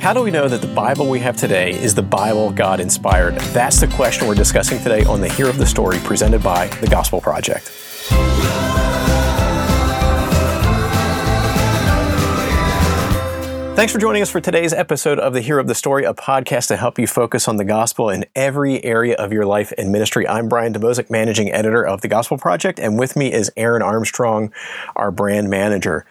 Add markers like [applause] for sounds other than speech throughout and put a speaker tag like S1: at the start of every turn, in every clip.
S1: How do we know that the Bible we have today is the Bible God inspired? That's the question we're discussing today on the Hero of the Story presented by the Gospel Project. Thanks for joining us for today's episode of The Hero of the Story, a podcast to help you focus on the gospel in every area of your life and ministry. I'm Brian Dembowczyk, managing editor of The Gospel Project, and with me is Aaron Armstrong, our brand manager.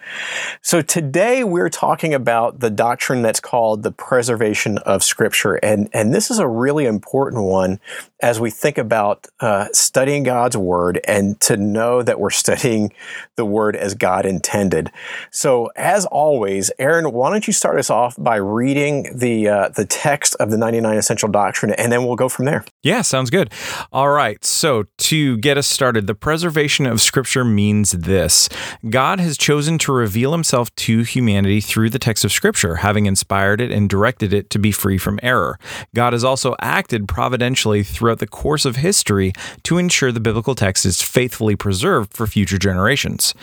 S1: So today we're talking about the doctrine that's called the preservation of Scripture, and, and this is a really important one as we think about uh, studying God's Word and to know that we're studying the Word as God intended. So, as always, Aaron, why don't you start us off by reading the uh, the text of the 99 Essential Doctrine, and then we'll go from there.
S2: Yeah, sounds good. All right. So, to get us started, the preservation of Scripture means this God has chosen to reveal himself to humanity through the text of Scripture, having inspired it and directed it to be free from error. God has also acted providentially throughout the course of history to ensure the biblical text is faithfully preserved for future generations.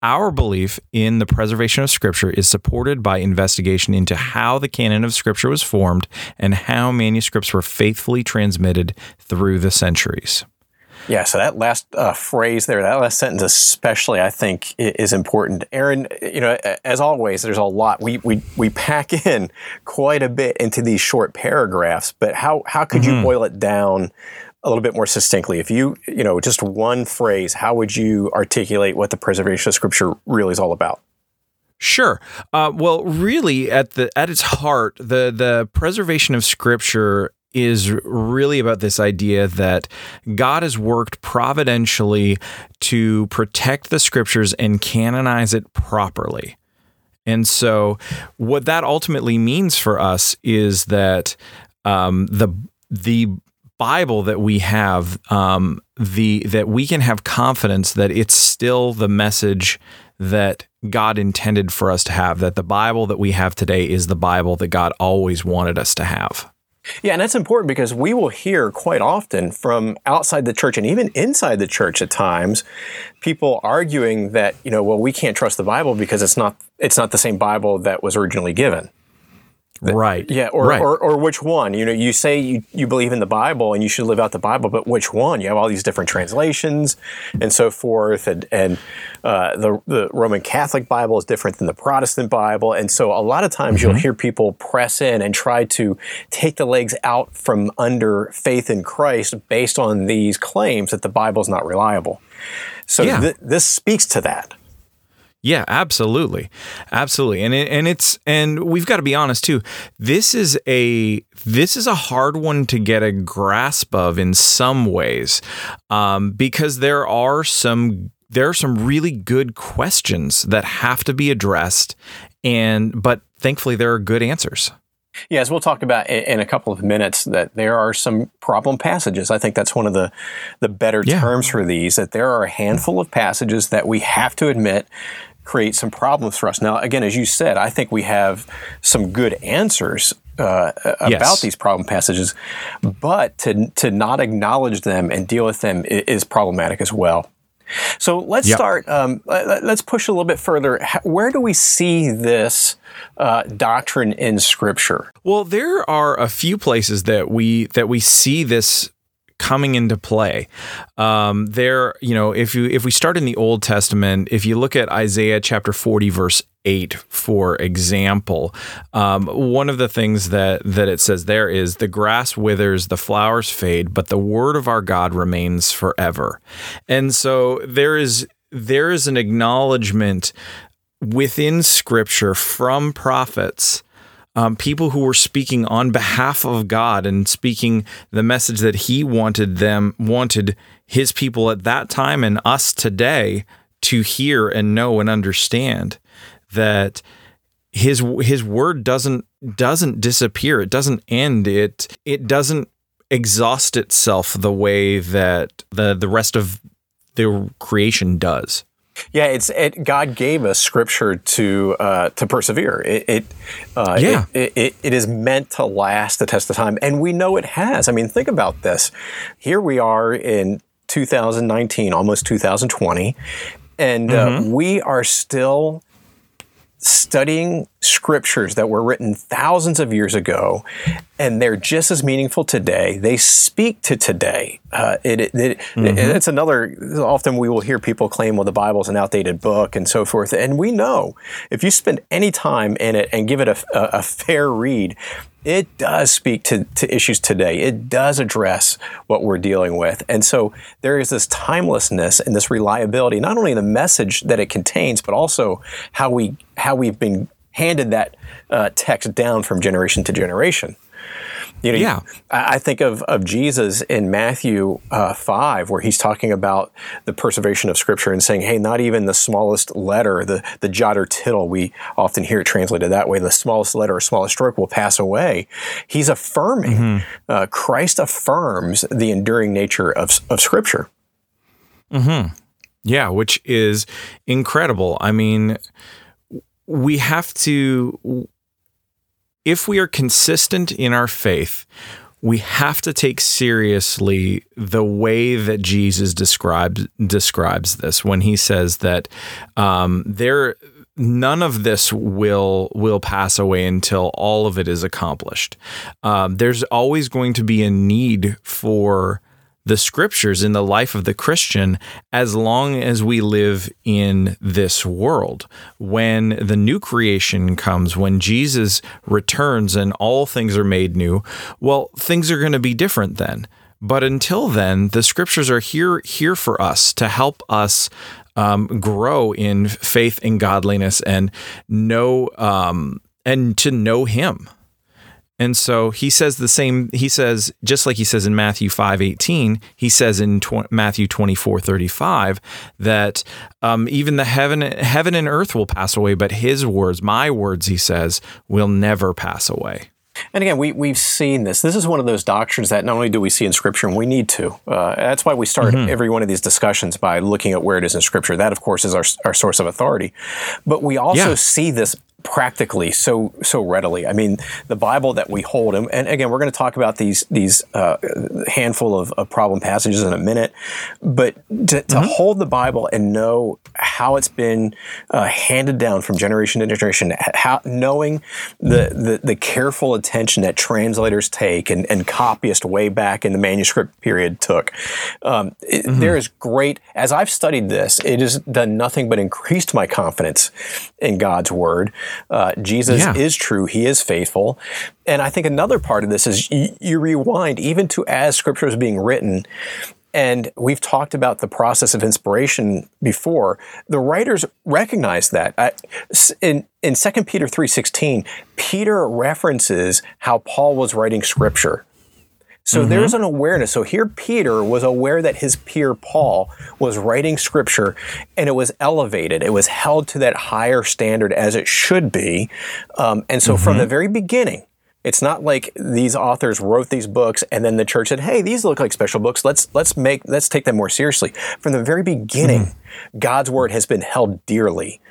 S2: Our belief in the preservation of Scripture is supported by investigation into how the canon of Scripture was formed and how manuscripts were faithfully transmitted through the centuries.
S1: Yeah, so that last uh, phrase there, that last sentence especially, I think is important. Aaron, you know, as always, there's a lot. We, we, we pack [laughs] in quite a bit into these short paragraphs, but how, how could mm-hmm. you boil it down a little bit more succinctly? If you, you know, just one phrase, how would you articulate what the preservation of Scripture really is all about?
S2: Sure. Uh, well, really, at the at its heart, the the preservation of Scripture is really about this idea that God has worked providentially to protect the Scriptures and canonize it properly. And so, what that ultimately means for us is that um, the the Bible that we have, um, the that we can have confidence that it's still the message that God intended for us to have, that the Bible that we have today is the Bible that God always wanted us to have.
S1: Yeah, and that's important because we will hear quite often from outside the church and even inside the church at times people arguing that, you know, well, we can't trust the Bible because it's not it's not the same Bible that was originally given.
S2: Right.
S1: Yeah. Or, right. or, or which one? You know, you say you, you believe in the Bible and you should live out the Bible, but which one? You have all these different translations and so forth. And, and uh, the, the Roman Catholic Bible is different than the Protestant Bible. And so a lot of times mm-hmm. you'll hear people press in and try to take the legs out from under faith in Christ based on these claims that the Bible is not reliable. So yeah. th- this speaks to that.
S2: Yeah, absolutely, absolutely, and it, and it's and we've got to be honest too. This is a this is a hard one to get a grasp of in some ways, um, because there are some there are some really good questions that have to be addressed, and but thankfully there are good answers.
S1: Yes, we'll talk about in a couple of minutes that there are some problem passages. I think that's one of the the better yeah. terms for these. That there are a handful of passages that we have to admit create some problems for us. Now, again, as you said, I think we have some good answers uh, about yes. these problem passages, but to, to not acknowledge them and deal with them is problematic as well. So let's yep. start. Um, let's push a little bit further. Where do we see this uh, doctrine in Scripture?
S2: Well, there are a few places that we that we see this coming into play. Um, there, you know, if you if we start in the Old Testament, if you look at Isaiah chapter forty, verse eight, for example, um, one of the things that that it says there is the grass withers, the flowers fade, but the word of our God remains forever. And so there is there is an acknowledgement within Scripture from prophets um, people who were speaking on behalf of God and speaking the message that He wanted them, wanted His people at that time and us today to hear and know and understand that His His word doesn't doesn't disappear. It doesn't end. It it doesn't exhaust itself the way that the the rest of the creation does.
S1: Yeah, it's it, God gave us Scripture to uh, to persevere. It it, uh,
S2: yeah.
S1: It, it, it is meant to last the test of time, and we know it has. I mean, think about this. Here we are in 2019, almost 2020, and uh, mm-hmm. uh, we are still studying scriptures that were written thousands of years ago, and they're just as meaningful today. They speak to today. Uh, it, it, it mm-hmm. it's another. Often we will hear people claim, "Well, the Bible's an outdated book," and so forth. And we know if you spend any time in it and give it a, a, a fair read, it does speak to, to issues today. It does address what we're dealing with. And so there is this timelessness and this reliability, not only in the message that it contains, but also how we how we've been handed that uh, text down from generation to generation. You know, yeah. I think of, of Jesus in Matthew uh, 5, where he's talking about the preservation of Scripture and saying, hey, not even the smallest letter, the, the jot or tittle, we often hear it translated that way, the smallest letter or smallest stroke will pass away. He's affirming, mm-hmm. uh, Christ affirms the enduring nature of, of Scripture.
S2: Mm-hmm. Yeah, which is incredible. I mean, we have to if we are consistent in our faith, we have to take seriously the way that Jesus describes describes this when he says that um, there none of this will will pass away until all of it is accomplished. Um, there's always going to be a need for the scriptures in the life of the Christian as long as we live in this world. When the new creation comes, when Jesus returns and all things are made new, well, things are going to be different then. But until then, the scriptures are here here for us to help us um, grow in faith and godliness and know um, and to know Him. And so he says the same, he says, just like he says in Matthew 5 18, he says in tw- Matthew 24 35 that um, even the heaven, heaven and earth will pass away, but his words, my words, he says, will never pass away.
S1: And again, we, we've seen this. This is one of those doctrines that not only do we see in Scripture, and we need to. Uh, that's why we start mm-hmm. every one of these discussions by looking at where it is in Scripture. That, of course, is our, our source of authority. But we also yeah. see this practically so so readily. I mean, the Bible that we hold, and, and again, we're going to talk about these these uh, handful of, of, problem passages in a minute, but to, to mm-hmm. hold the Bible and know how it's been uh, handed down from generation to generation, how, knowing the, the, the careful attention that translators take and, and copyists way back in the manuscript period took, um, it, mm-hmm. there is great. As I've studied this, it has done nothing but increased my confidence in God's word. Uh, Jesus yeah. is true; He is faithful. And I think another part of this is you, you rewind even to as Scripture is being written. And we've talked about the process of inspiration before. The writers recognize that. Uh, in in 2 Peter 3:16, Peter references how Paul was writing scripture. So mm-hmm. there's an awareness. So here Peter was aware that his peer Paul was writing scripture and it was elevated. It was held to that higher standard as it should be. Um, and so mm-hmm. from the very beginning, it's not like these authors wrote these books and then the church said, "Hey, these look like special books. Let's let's make let's take them more seriously." From the very beginning, mm-hmm. God's word has been held dearly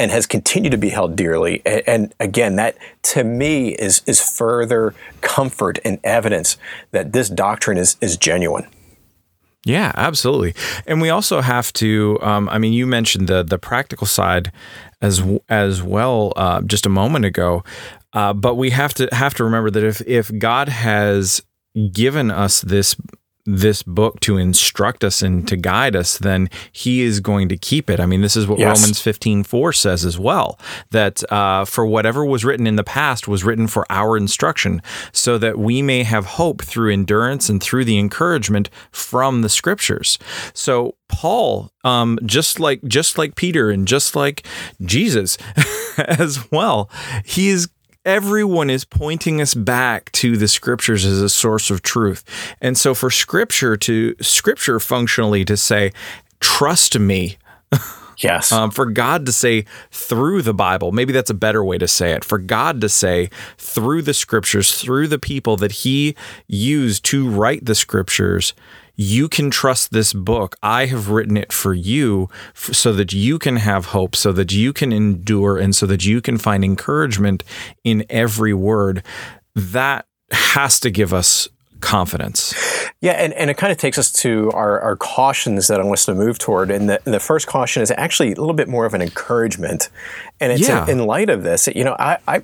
S1: and has continued to be held dearly. And, and, again, that to me is is further comfort and evidence that this doctrine is is genuine.
S2: Yeah, absolutely. And we also have to. Um, I mean, you mentioned the the practical side as as well uh, just a moment ago, uh, but we have to have to remember that if if God has given us this this book to instruct us and to guide us, then he is going to keep it. I mean, this is what yes. Romans 15 4 says as well that uh, for whatever was written in the past was written for our instruction, so that we may have hope through endurance and through the encouragement from the scriptures. So, Paul, um, just like just like Peter and just like Jesus [laughs] as well, he is everyone is pointing us back to the scriptures as a source of truth. And so for scripture to scripture functionally to say, trust me.
S1: Yes.
S2: Um, for God to say through the Bible, maybe that's a better way to say it. For God to say through the scriptures, through the people that He used to write the scriptures, you can trust this book. I have written it for you f- so that you can have hope, so that you can endure, and so that you can find encouragement in every word. That has to give us confidence.
S1: Yeah, and, and it kind of takes us to our, our cautions that I want us to move toward. And the, the first caution is actually a little bit more of an encouragement. And it's
S2: Yeah.
S1: in, in light of this, you know, I, I,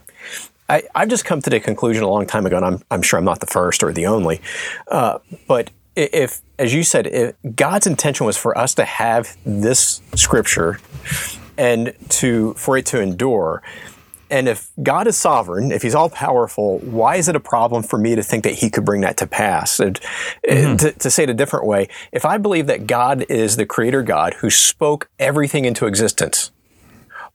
S1: I, I've just come to the conclusion a long time ago, and I'm, I'm sure I'm not the first or the only, uh, but if, as you said, if God's intention was for us to have this scripture and to for it to endure, and if God is sovereign, if He's all powerful, why is it a problem for me to think that He could bring that to pass? And, uh, to, to say it a different way, if I believe that God is the creator God who spoke everything into existence,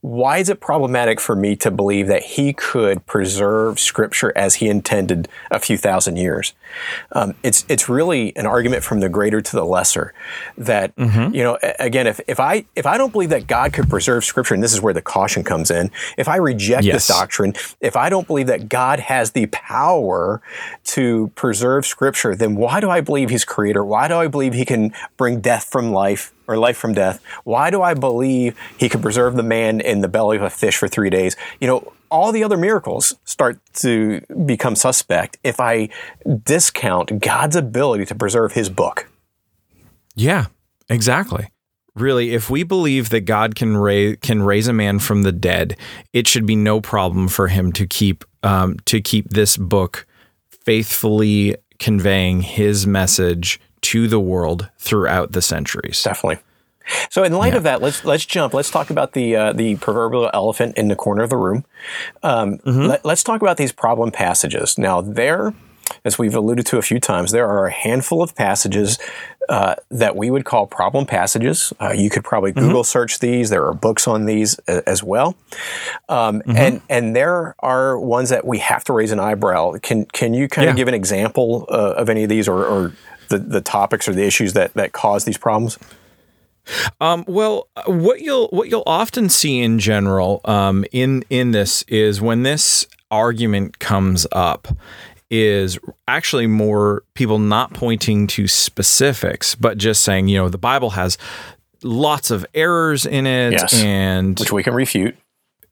S1: why is it problematic for me to believe that He could preserve Scripture as He intended a few thousand years? Um, it's it's really an argument from the greater to the lesser. That you know, again, if, if I if I don't believe that God could preserve Scripture, and this is where the caution comes in, if I reject
S2: Yes.
S1: this doctrine, if I don't believe that God has the power to preserve Scripture, then why do I believe He's Creator? Why do I believe He can bring death from life? Or life from death. Why do I believe he could preserve the man in the belly of a fish for three days? You know, all the other miracles start to become suspect if I discount God's ability to preserve his book.
S2: Yeah, exactly. Really, if we believe that God can raise can raise a man from the dead, it should be no problem for him to keep um, to keep this book faithfully conveying His message to the world throughout the centuries.
S1: Definitely. So, in light of that, let's let's jump. Let's talk about the uh, the proverbial elephant in the corner of the room. Um, let, us talk about these problem passages. Now, there, as we've alluded to a few times, there are a handful of passages uh, that we would call problem passages. Uh, you could probably Google search these. There are books on these a- as well, um, and and there are ones that we have to raise an eyebrow. Can can you kind
S2: Yeah.
S1: of give an example uh, of any of these, or, or the, the topics or the issues that that cause these problems?
S2: Um, well, what you'll what you'll often see in general um, in in this is when this argument comes up is actually more people not pointing to specifics, but just saying you know the Bible has lots of errors in it
S1: Yes.
S2: and
S1: which we can refute.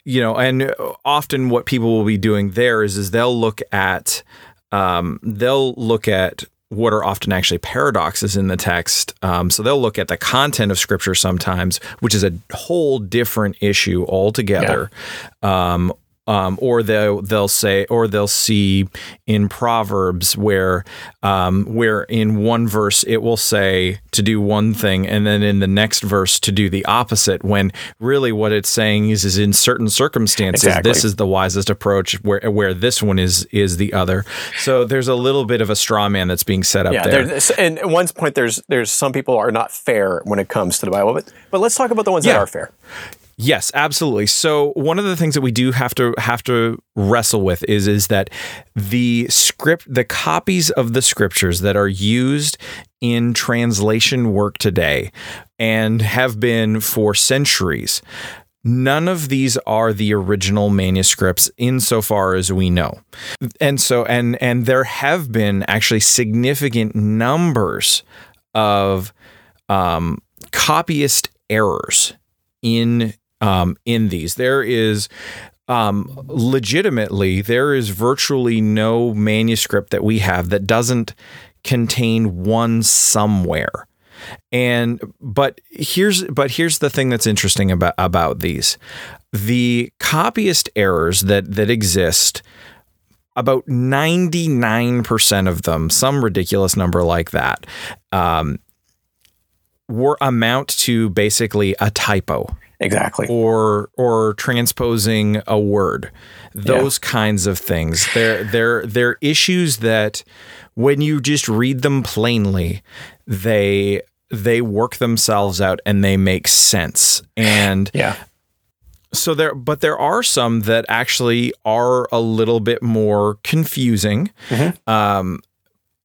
S2: you know, and often what people will be doing there is is they'll look at um, they'll look at what are often actually paradoxes in the text. Um, so they'll look at the content of scripture sometimes, which is a whole different issue altogether. Um, um, or they'll they'll say, or they'll see in Proverbs where um, where in one verse it will say to do one thing, and then in the next verse to do the opposite. When really what it's saying is, is in certain circumstances,
S1: Exactly.
S2: this is the wisest approach. Where where this one is is the other. So there's a little bit of a straw man that's being set up
S1: Yeah,
S2: there.
S1: and at one point, there's there's some people are not fair when it comes to the Bible, but but let's talk about the ones that are fair.
S2: Yes, absolutely. So one of the things that we do have to have to wrestle with is is that the script the copies of the scriptures that are used in translation work today and have been for centuries None of these are the original manuscripts insofar as we know. And so and and there have been actually significant numbers of um, copyist errors in um, in these. There is um, legitimately there is virtually no manuscript that we have that doesn't contain one somewhere. And but here's but here's the thing that's interesting about about these. The copyist errors that that exist about 99% of them, some ridiculous number like that, um, were amount to basically a typo
S1: Exactly.
S2: or or transposing a word. Those kinds of things. They're they're they're issues that when you just read them plainly, they they work themselves out and they make sense. And
S1: Yeah.
S2: so there but there are some that actually are a little bit more confusing um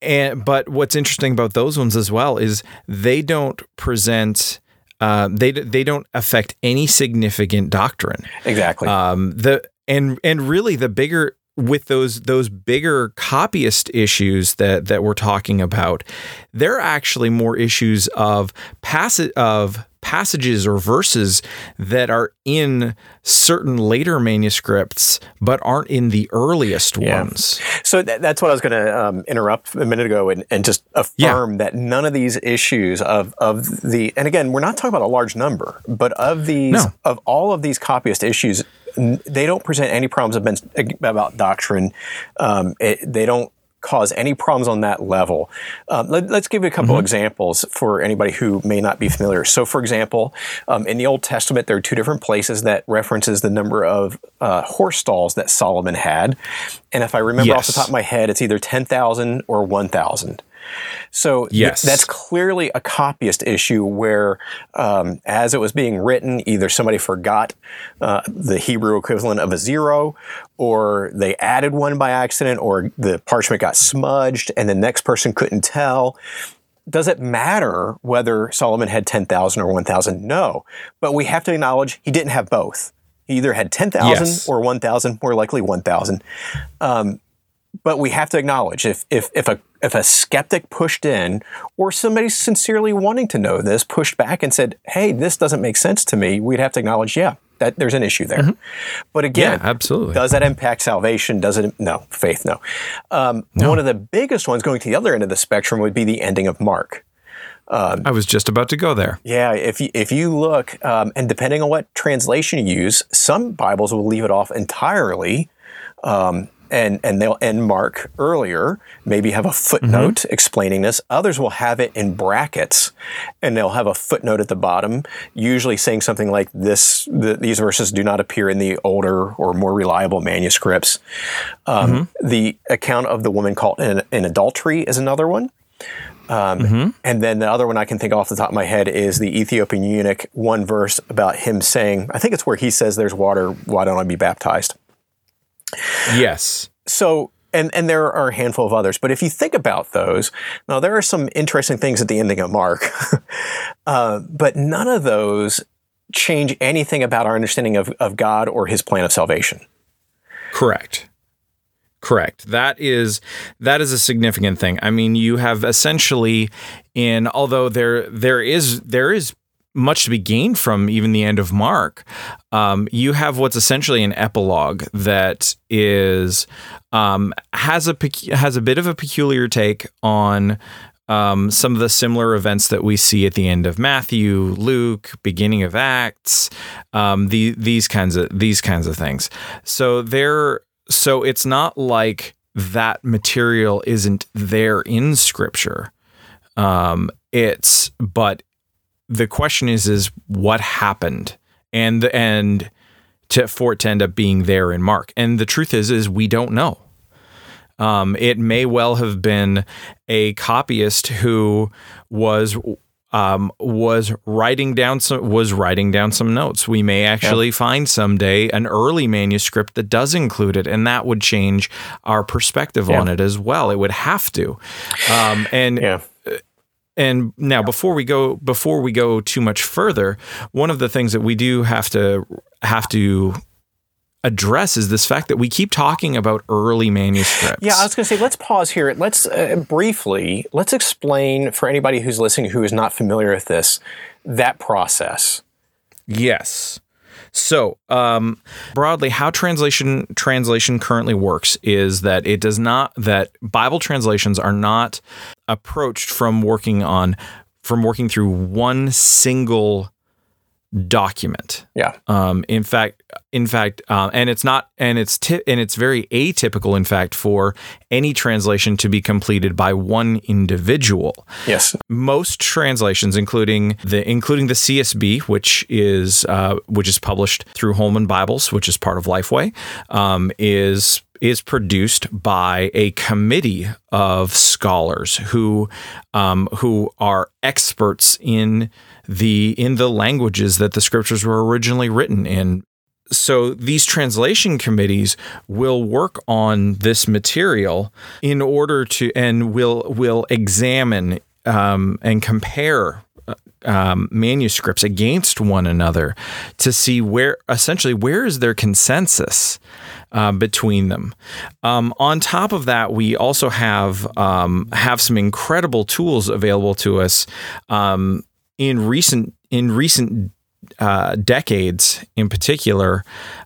S2: and but what's interesting about those ones as well is they don't present uh, they they don't affect any significant doctrine
S1: Exactly.
S2: um the and and really the bigger with those those bigger copyist issues that that we're talking about, they're actually more issues of passage of passages or verses that are in certain later manuscripts but aren't in the earliest yeah. ones.
S1: So th- that's what I was going to um, interrupt a minute ago and, and just affirm yeah. that none of these issues of of the and again we're not talking about a large number, but of these no. of all of these copyist issues they don't present any problems about doctrine. Um, it, they don't cause any problems on that level. Um, let, us give you a couple mm-hmm. examples for anybody who may not be familiar. So, for example, um, in the Old Testament, there are two different places that references the number of uh, horse stalls that Solomon had, and if I remember yes. off the top of my head, it's either ten thousand or one thousand. So yes. Th- that's clearly a copyist issue where, um, as it was being written, either somebody forgot uh, the Hebrew equivalent of a zero, or they added one by accident, or the parchment got smudged and the next person couldn't tell. Does it matter whether Solomon had 10,000 or 1,000? No. But we have to acknowledge he didn't have both. He either had 10,000 yes. or 1,000, more likely 1,000. Um, but we have to acknowledge if, if, if a if a skeptic pushed in or somebody sincerely wanting to know this pushed back and said, "Hey, this doesn't make sense to me," we'd have to acknowledge, yeah, that there's an issue there. Mm-hmm. But again,
S2: yeah, absolutely,
S1: does that impact salvation? Does it? No, faith, no. Um, no. One of the biggest ones going to the other end of the spectrum would be the ending of Mark.
S2: Um, I was just about to go there.
S1: Yeah, if you, if you look, um, and depending on what translation you use, some Bibles will leave it off entirely. Um, and and they'll end mark earlier, maybe have a footnote mm-hmm. explaining this. Others will have it in brackets, and they'll have a footnote at the bottom, usually saying something like this: the, "These verses do not appear in the older or more reliable manuscripts." Um, mm-hmm. The account of the woman caught in, in adultery is another one. Um, mm-hmm. And then the other one I can think off the top of my head is the Ethiopian eunuch, one verse about him saying, I think it's where he says, There's water, why don't I be baptized?
S2: Yes.
S1: So and and there are a handful of others. But if you think about those, now there are some interesting things at the ending of Mark, [laughs] uh, but none of those change anything about our understanding of, of God or His plan of salvation.
S2: Correct. Correct. That is that is a significant thing. I mean, you have essentially in although there there is there is much to be gained from even the end of Mark. Um, you have what's essentially an epilogue that is um, has a has a bit of a peculiar take on um, some of the similar events that we see at the end of Matthew, Luke, beginning of Acts, um, the, these kinds of these kinds of things. So there, so it's not like that material isn't there in Scripture. Um, it's but the question is is what happened and and to, for it to end up being there in Mark. And the truth is is we don't know. Um, it may well have been a copyist who was um, was writing down some was writing down some notes. We may actually find someday an early manuscript that does include it, and that would change our perspective on it as well. It would have to. Um, and yeah. And now, before we go, before we go too much further, one of the things that we do have to have to address is this fact that we keep talking about early manuscripts.
S1: Yeah, I was going to say, let's pause here. Let's uh, briefly let's explain for anybody who's listening who is not familiar with this that process.
S2: Yes. So, um, broadly, how translation translation currently works is that it does not that Bible translations are not approached from working on from working through one single document.
S1: Yeah.
S2: Um, in fact, in fact, uh, and it's not, and it's ti- and it's very atypical, in fact, for any translation to be completed by one individual.
S1: Yes.
S2: Most translations, including the including the CSB, which is uh, which is published through Holman Bibles, which is part of Lifeway, um, is is produced by a committee of scholars who um, who are experts in the in the languages that the scriptures were originally written in. So these translation committees will work on this material in order to and will will examine um, and compare uh, um, manuscripts against one another to see where essentially where is their consensus uh, between them. Um, on top of that, we also have um, have some incredible tools available to us um, in recent in recent uh, decades in particular,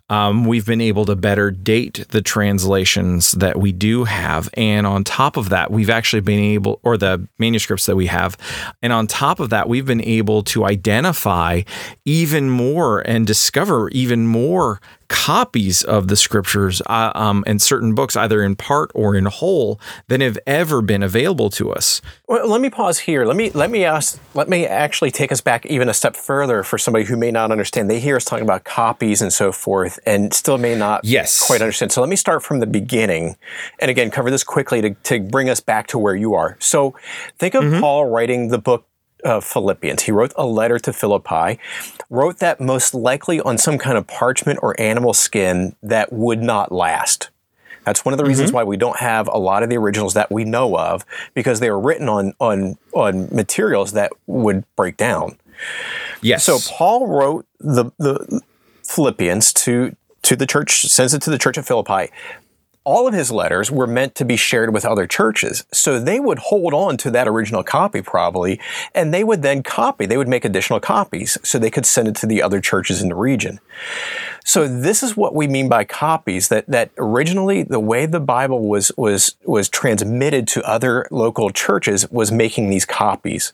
S2: um, we've been able to better date the translations that we do have. And on top of that, we've actually been able, or the manuscripts that we have, and on top of that, we've been able to identify even more and discover even more copies of the scriptures uh, um, and certain books, either in part or in whole, than have ever been available to us.
S1: Well, let me pause here. Let me let me ask. Let me actually take us back even a step further for somebody who may not understand. They hear us talking about copies and so forth, and still may not
S2: yes.
S1: quite understand. So let me start from the beginning, and again cover this quickly to, to bring us back to where you are. So think of mm-hmm. Paul writing the book uh, Philippians. He wrote a letter to Philippi, wrote that most likely on some kind of parchment or animal skin that would not last. That's one of the reasons mm-hmm. why we don't have a lot of the originals that we know of because they were written on on on materials that would break down.
S2: Yes.
S1: So Paul wrote the the Philippians to to the church, sends it to the church of Philippi all of his letters were meant to be shared with other churches. So they would hold on to that original copy probably, and they would then copy, they would make additional copies so they could send it to the other churches in the region. So this is what we mean by copies that that originally the way the Bible was was was transmitted to other local churches was making these copies.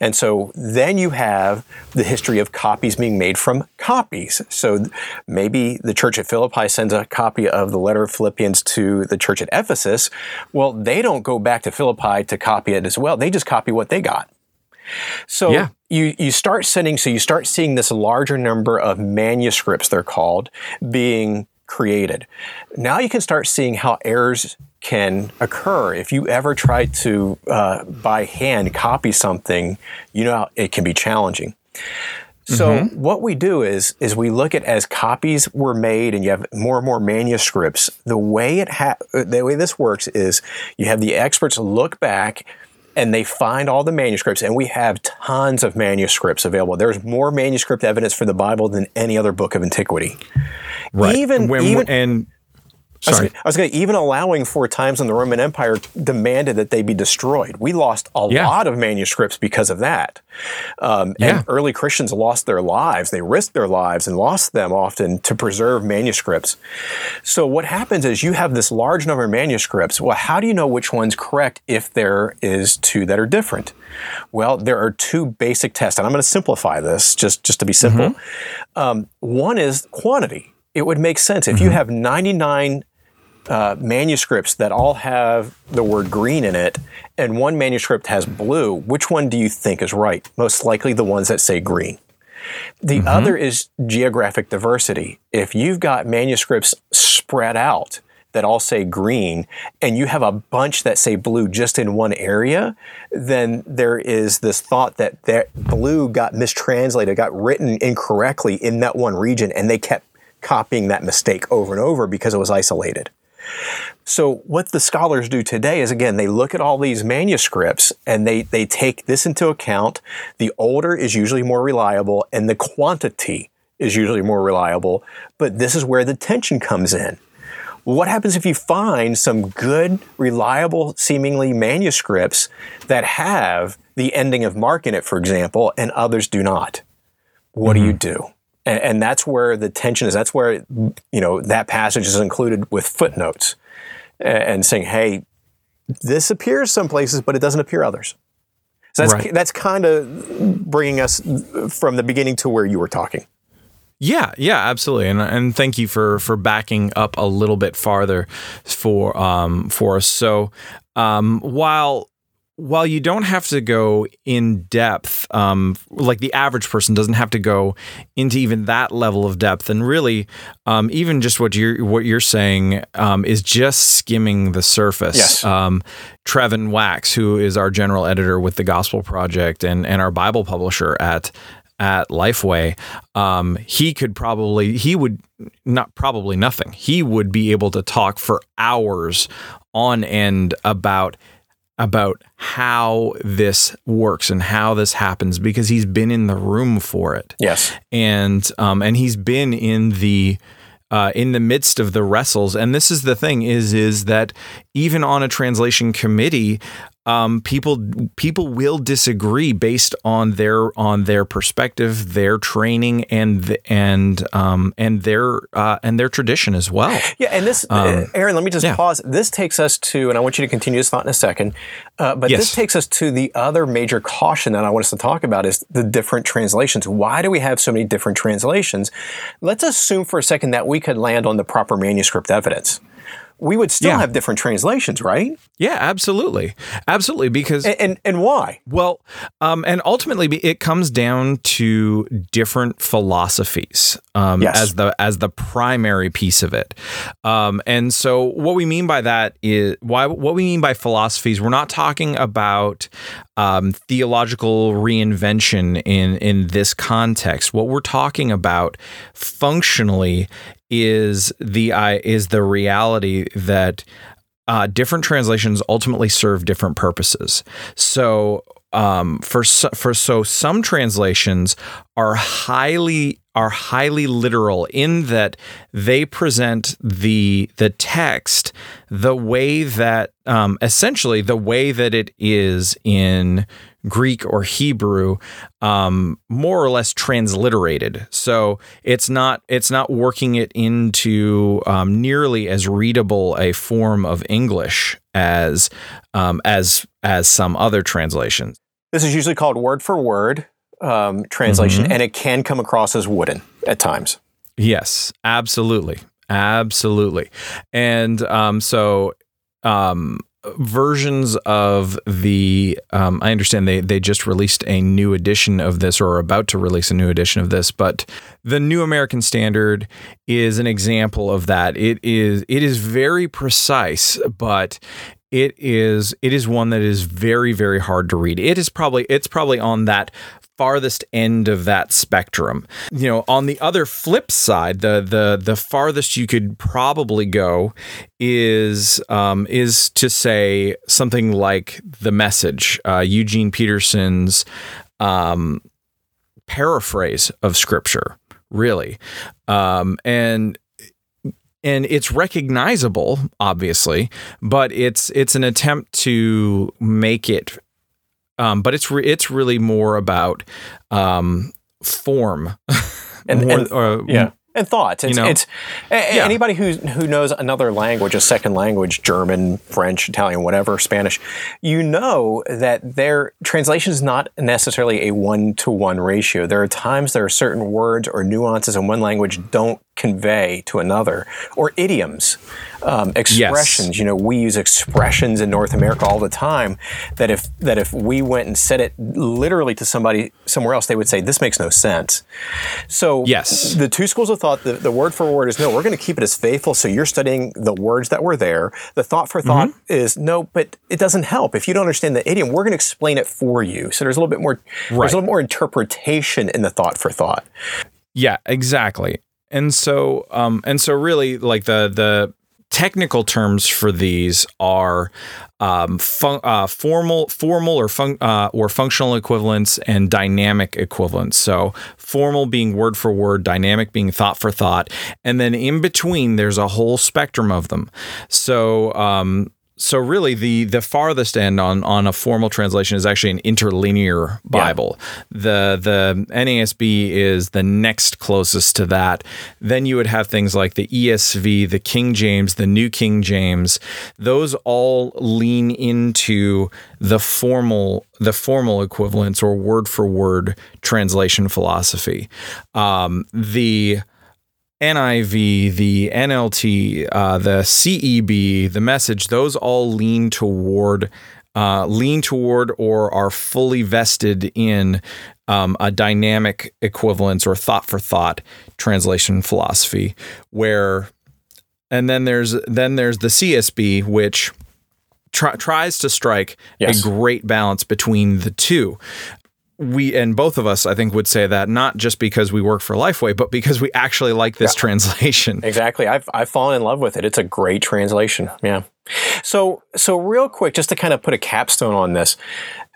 S1: And so then you have the history of copies being made from copies. So maybe the church at Philippi sends a copy of the letter of Philippians to the church at Ephesus. Well, they don't go back to Philippi to copy it as well. They just copy what they got. So yeah. you you start sending so you start seeing this larger number of manuscripts they're called being created. Now you can start seeing how errors can occur. If you ever try to uh, by hand copy something, you know it can be challenging. So mm-hmm. what we do is is we look at as copies were made and you have more and more manuscripts. The way it ha- the way this works is you have the experts look back and they find all the manuscripts and we have tons of manuscripts available. There's more manuscript evidence for the bible than any other book of antiquity.
S2: Right. Even, when, even and Sorry.
S1: I was going to even allowing for times when the Roman Empire demanded that they be destroyed. We lost a yeah. lot of manuscripts because of that. Um, yeah. And early Christians lost their lives. They risked their lives and lost them often to preserve manuscripts. So what happens is you have this large number of manuscripts. Well, how do you know which one's correct if there is two that are different? Well, there are two basic tests, and I'm going to simplify this just, just to be simple. Mm-hmm. Um, one is quantity. It would make sense if mm-hmm. you have 99 uh, manuscripts that all have the word green in it, and one manuscript has blue, which one do you think is right? Most likely the ones that say green. The mm-hmm. other is geographic diversity. If you've got manuscripts spread out that all say green, and you have a bunch that say blue just in one area, then there is this thought that that blue got mistranslated, got written incorrectly in that one region, and they kept copying that mistake over and over because it was isolated. So what the scholars do today is again they look at all these manuscripts and they they take this into account. The older is usually more reliable and the quantity is usually more reliable, but this is where the tension comes in. What happens if you find some good, reliable, seemingly manuscripts that have the ending of Mark in it, for example, and others do not? What mm-hmm. do you do? And, and, that's where the tension is. That's where, you know, that passage is included with footnotes and, and saying, hey, this appears some places, but it doesn't appear others. So that's, right. that's kind of bringing us from the beginning to where you were talking.
S2: Yeah, yeah, absolutely, and and thank you for for backing up a little bit farther for um for us. So um while while you don't have to go in depth, um, like the average person doesn't have to go into even that level of depth, and really, um, even just what you're what you're saying um, is just skimming the surface.
S1: Yes.
S2: Um, Trevin Wax, who is our general editor with the Gospel Project and and our Bible publisher at at Lifeway, um, he could probably he would not probably nothing. He would be able to talk for hours on end about about how this works and how this happens because he's been in the room for it.
S1: Yes,
S2: and um, and he's been in the uh, in the midst of the wrestles. And this is the thing is is that even on a translation committee, um, people people will disagree based on their on their perspective, their training, and and um, and their uh, and their tradition as well.
S1: Yeah, and this, um, Aaron, let me just yeah. pause. This takes us to, and I want you to continue this thought in a second. Uh, but yes. this takes us to the other major caution that I want us to talk about is the different translations. Why do we have so many different translations? Let's assume for a second that we could land on the proper manuscript evidence we would still yeah. have different translations, right?
S2: Yeah, absolutely, absolutely. Because
S1: and and, and why?
S2: Well, um, and ultimately, it comes down to different philosophies um, yes. as the as the primary piece of it. Um, and so, what we mean by that is why what we mean by philosophies. We're not talking about um, theological reinvention in in this context. What we're talking about functionally is the uh, is the reality that uh, different translations ultimately serve different purposes. So um, for for so some translations are highly are highly literal in that they present the the text the way that um, essentially the way that it is in Greek or Hebrew, um, more or less transliterated. So it's not it's not working it into um, nearly as readable a form of English as um, as as some other translations.
S1: This is usually called word for word um, translation, mm-hmm. and it can come across as wooden at times.
S2: Yes, absolutely, absolutely, and um, so um, versions of the um, i understand they, they just released a new edition of this or are about to release a new edition of this but the new american standard is an example of that it is it is very precise but it is it is one that is very very hard to read it is probably it's probably on that farthest end of that spectrum. You know, on the other flip side, the the the farthest you could probably go is um, is to say something like the message, uh, Eugene Peterson's um, paraphrase of scripture, really, um, and and it's recognizable obviously but it's it's an attempt to make it um, but it's re- it's really more about um, form [laughs]
S1: and, more, and uh, yeah and thoughts. It's, you know? it's yeah. anybody who who knows another language, a second language, German, French, Italian, whatever, Spanish, you know that their translation is not necessarily a one to one ratio. There are times there are certain words or nuances in one language don't convey to another, or idioms, um, expressions. Yes. You know, we use expressions in North America all the time. That if that if we went and said it literally to somebody somewhere else, they would say this makes no sense. So
S2: yes,
S1: the two schools of thought. The, the word for word is no. We're going to keep it as faithful. So you're studying the words that were there. The thought for thought mm-hmm. is no, but it doesn't help if you don't understand the idiom. We're going to explain it for you. So there's a little bit more. Right. There's a little more interpretation in the thought for thought.
S2: Yeah, exactly and so um, and so really like the the technical terms for these are um, fun, uh, formal, formal or fun, uh, or functional equivalents and dynamic equivalents. So formal being word for word, dynamic being thought for thought, and then in between there's a whole spectrum of them. So um, so really the the farthest end on on a formal translation is actually an interlinear Bible. Yeah. The the NASB is the next closest to that. Then you would have things like the ESV, the King James, the New King James. Those all lean into the formal the formal equivalents or word for word translation philosophy. Um, the NIV, the NLT, uh, the CEB, the message, those all lean toward uh, lean toward or are fully vested in um, a dynamic equivalence or thought for thought translation philosophy where and then there's then there's the CSB which try, tries to strike yes. a great balance between the two we and both of us, I think, would say that not just because we work for Lifeway, but because we actually like this yeah. translation. [laughs]
S1: Exactly. I've I've fallen in love with it. It's a great translation. Yeah. So, so real quick, just to kind of put a capstone on this,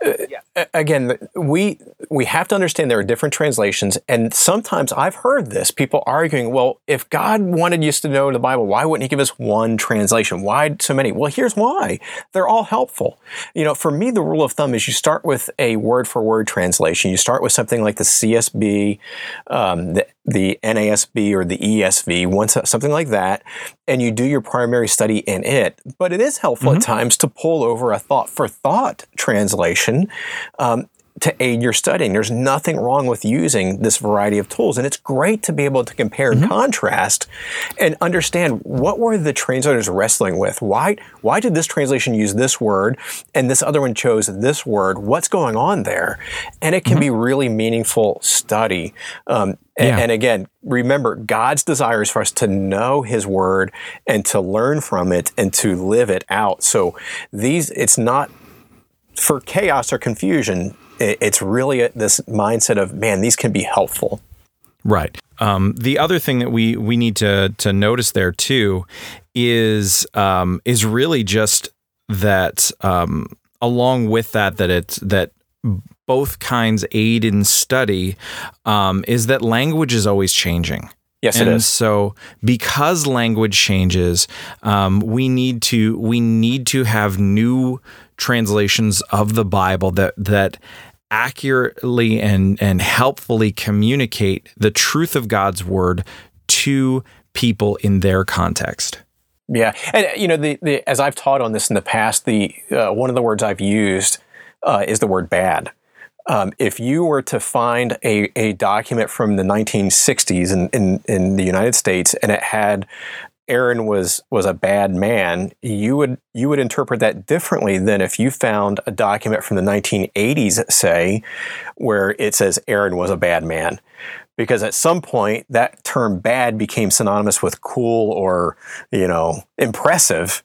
S1: uh, again, we we have to understand there are different translations, and sometimes I've heard this people arguing, well, if God wanted us to know the Bible, why wouldn't He give us one translation? Why so many? Well, here's why: they're all helpful. You know, for me, the rule of thumb is you start with a word for word translation. You start with something like the CSB, um, the the NASB or the ESV, once something like that, and you do your primary study in it. But it is helpful mm-hmm. at times to pull over a thought for thought translation. Um, to aid your studying. There's nothing wrong with using this variety of tools. And it's great to be able to compare and mm-hmm. contrast and understand what were the translators wrestling with? Why, why did this translation use this word and this other one chose this word? What's going on there? And it can mm-hmm. be really meaningful study. Um, and, yeah. and, again, remember, God's desire is for us to know His Word and to learn from it and to live it out. So these, it's not for chaos or confusion it's really a, this mindset of man, these can be helpful.
S2: Right. Um, the other thing that we we need to to notice there too is um, is really just that um, along with that that it's that both kinds aid in study um, is that language is always changing.
S1: Yes,
S2: and
S1: it is.
S2: So, because language changes, um, we need to we need to have new translations of the Bible that that accurately and and helpfully communicate the truth of God's word to people in their context.
S1: Yeah, and you know, the, the as I've taught on this in the past, the uh, one of the words I've used uh, is the word bad. Um, if you were to find a, a document from the 1960s in, in, in the United States and it had Aaron was was a bad man, you would you would interpret that differently than if you found a document from the 1980s, say, where it says Aaron was a bad man. Because at some point that term bad became synonymous with cool or, you know, impressive.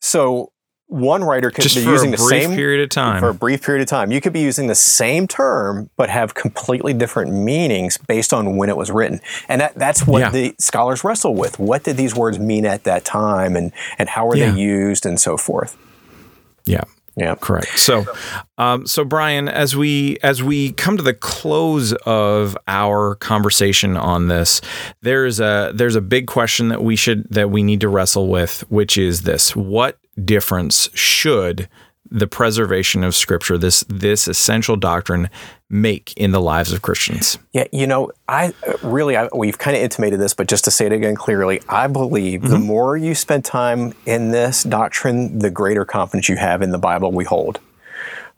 S1: So one writer could
S2: Just
S1: be using the same
S2: period of time
S1: for a brief period of time. You could be using the same term but have completely different meanings based on when it was written, and that, that's what yeah. the scholars wrestle with. What did these words mean at that time, and and how were yeah. they used, and so forth.
S2: Yeah. Yeah, correct. So, um, so Brian, as we as we come to the close of our conversation on this, there's a there's a big question that we should that we need to wrestle with, which is this: What difference should the preservation of scripture this this essential doctrine make in the lives of Christians.
S1: Yeah, you know, I really I, we've kind of intimated this, but just to say it again clearly, I believe mm-hmm. the more you spend time in this doctrine, the greater confidence you have in the Bible we hold.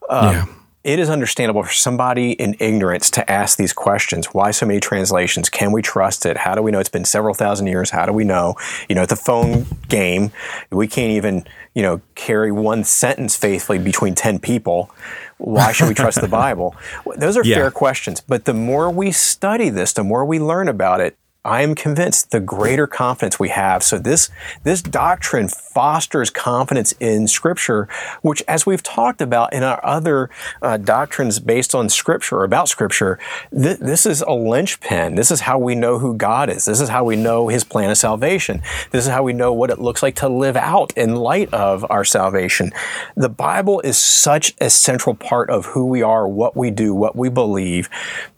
S1: Um, yeah it is understandable for somebody in ignorance to ask these questions. Why so many translations? Can we trust it? How do we know it's been several thousand years? How do we know? You know, the phone game, we can't even, you know, carry one sentence faithfully between 10 people. Why should we trust the [laughs] Bible? Those are yeah. fair questions. But the more we study this, the more we learn about it, I am convinced the greater confidence we have. So this this doctrine fosters confidence in Scripture, which, as we've talked about in our other uh, doctrines based on Scripture or about Scripture, th- this is a linchpin. This is how we know who God is. This is how we know His plan of salvation. This is how we know what it looks like to live out in light of our salvation. The Bible is such a central part of who we are, what we do, what we believe,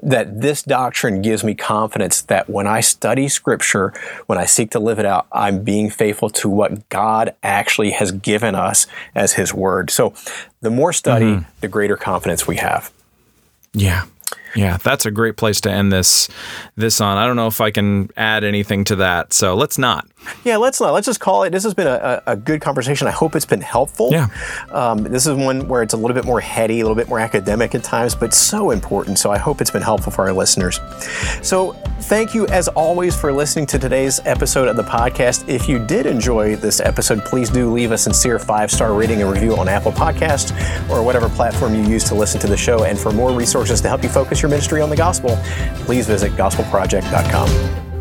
S1: that this doctrine gives me confidence that when I study Scripture, when I seek to live it out, I'm being faithful to what God actually has given us as His Word. So the more study, mm-hmm. the greater confidence we have.
S2: Yeah. Yeah, that's a great place to end this this on. I don't know if I can add anything to that, so let's not.
S1: Yeah, let's not. Let's just call it. This has been a, a good conversation. I hope it's been helpful.
S2: Yeah.
S1: Um, this is one where it's a little bit more heady, a little bit more academic at times, but so important. So I hope it's been helpful for our listeners. So thank you, as always, for listening to today's episode of the podcast. If you did enjoy this episode, please do leave a sincere five star rating and review on Apple Podcasts or whatever platform you use to listen to the show. And for more resources to help you focus your ministry on the gospel, please visit gospelproject.com.